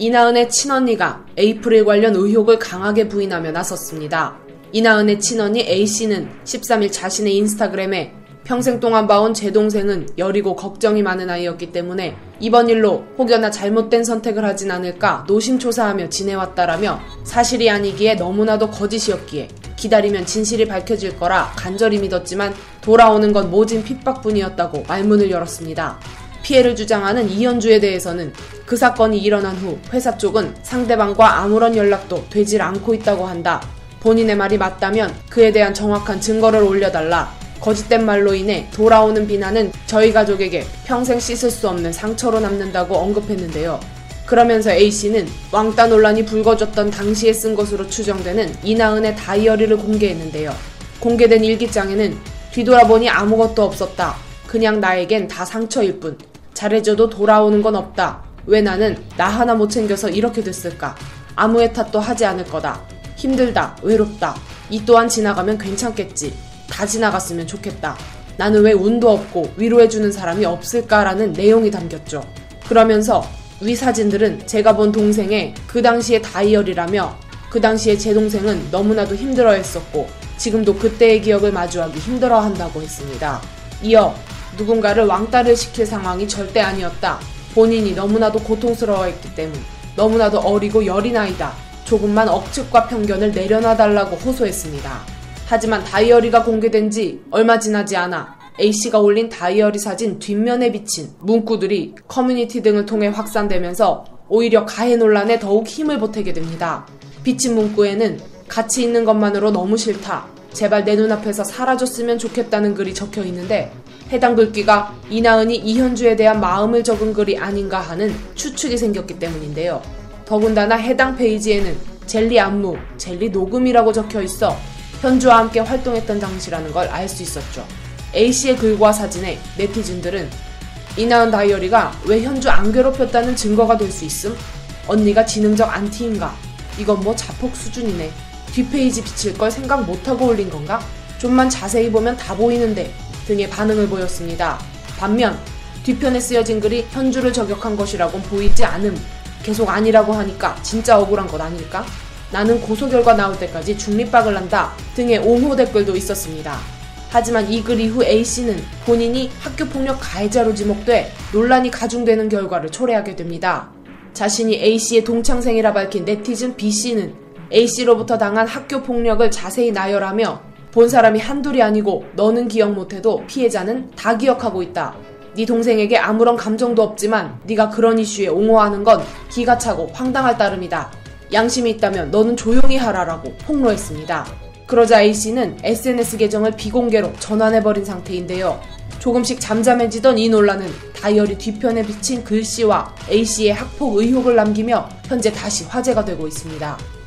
이나은의 친언니가 에이프릴 관련 의혹을 강하게 부인하며 나섰습니다. 이나은의 친언니 A씨는 13일 자신의 인스타그램에 평생 동안 봐온 제 동생은 여리고 걱정이 많은 아이였기 때문에 이번 일로 혹여나 잘못된 선택을 하진 않을까 노심초사하며 지내왔다라며 사실이 아니기에 너무나도 거짓이었기에 기다리면 진실이 밝혀질 거라 간절히 믿었지만 돌아오는 건 모진 핍박뿐이었다고 말문을 열었습니다. 피해를 주장하는 이현주에 대해서는 그 사건이 일어난 후 회사 쪽은 상대방과 아무런 연락도 되질 않고 있다고 한다. 본인의 말이 맞다면 그에 대한 정확한 증거를 올려달라. 거짓된 말로 인해 돌아오는 비난은 저희 가족에게 평생 씻을 수 없는 상처로 남는다고 언급했는데요. 그러면서 A씨는 왕따 논란이 불거졌던 당시에 쓴 것으로 추정되는 이나은의 다이어리를 공개했는데요. 공개된 일기장에는 뒤돌아보니 아무것도 없었다. 그냥 나에겐 다 상처일 뿐. 잘해줘도 돌아오는 건 없다. 왜 나는 나 하나 못 챙겨서 이렇게 됐을까? 아무의 탓도 하지 않을 거다. 힘들다. 외롭다. 이 또한 지나가면 괜찮겠지. 다 지나갔으면 좋겠다. 나는 왜 운도 없고 위로해주는 사람이 없을까라는 내용이 담겼죠. 그러면서 위 사진들은 제가 본 동생의 그 당시의 다이어리라며 그 당시에 제 동생은 너무나도 힘들어 했었고 지금도 그때의 기억을 마주하기 힘들어 한다고 했습니다. 이어 누군가를 왕따를 시킬 상황이 절대 아니었다. 본인이 너무나도 고통스러워했기 때문. 너무나도 어리고 여린 아이다. 조금만 억측과 편견을 내려놔달라고 호소했습니다. 하지만 다이어리가 공개된 지 얼마 지나지 않아 A씨가 올린 다이어리 사진 뒷면에 비친 문구들이 커뮤니티 등을 통해 확산되면서 오히려 가해 논란에 더욱 힘을 보태게 됩니다. 비친 문구에는 같이 있는 것만으로 너무 싫다. 제발 내 눈앞에서 사라졌으면 좋겠다는 글이 적혀 있는데 해당 글귀가 이나은이 이현주에 대한 마음을 적은 글이 아닌가 하는 추측이 생겼기 때문인데요. 더군다나 해당 페이지에는 젤리 안무, 젤리 녹음이라고 적혀 있어 현주와 함께 활동했던 당시라는 걸 알 수 있었죠. A씨의 글과 사진에 네티즌들은 이나은 다이어리가 왜 현주 안 괴롭혔다는 증거가 될 수 있음? 언니가 지능적 안티인가? 이건 뭐 자폭 수준이네. 뒷페이지 비칠 걸 생각 못하고 올린 건가? 좀만 자세히 보면 다 보이는데 등의 반응을 보였습니다. 반면 뒤편에 쓰여진 글이 현주를 저격한 것이라곤 보이지 않음. 계속 아니라고 하니까 진짜 억울한 것 아닐까? 나는 고소 결과 나올 때까지 중립박을 난다 등의 옹호 댓글도 있었습니다. 하지만 이 글 이후 A씨는 본인이 학교폭력 가해자로 지목돼 논란이 가중되는 결과를 초래하게 됩니다. 자신이 A씨의 동창생이라 밝힌 네티즌 B씨는 A씨로부터 당한 학교폭력을 자세히 나열하며 본 사람이 한둘이 아니고 너는 기억 못해도 피해자는 다 기억하고 있다. 네 동생에게 아무런 감정도 없지만 네가 그런 이슈에 옹호하는 건 기가 차고 황당할 따름이다. 양심이 있다면 너는 조용히 하라라고 폭로했습니다. 그러자 A씨는 SNS 계정을 비공개로 전환해버린 상태인데요. 조금씩 잠잠해지던 이 논란은 다이어리 뒤편에 비친 글씨와 A씨의 학폭 의혹을 남기며 현재 다시 화제가 되고 있습니다.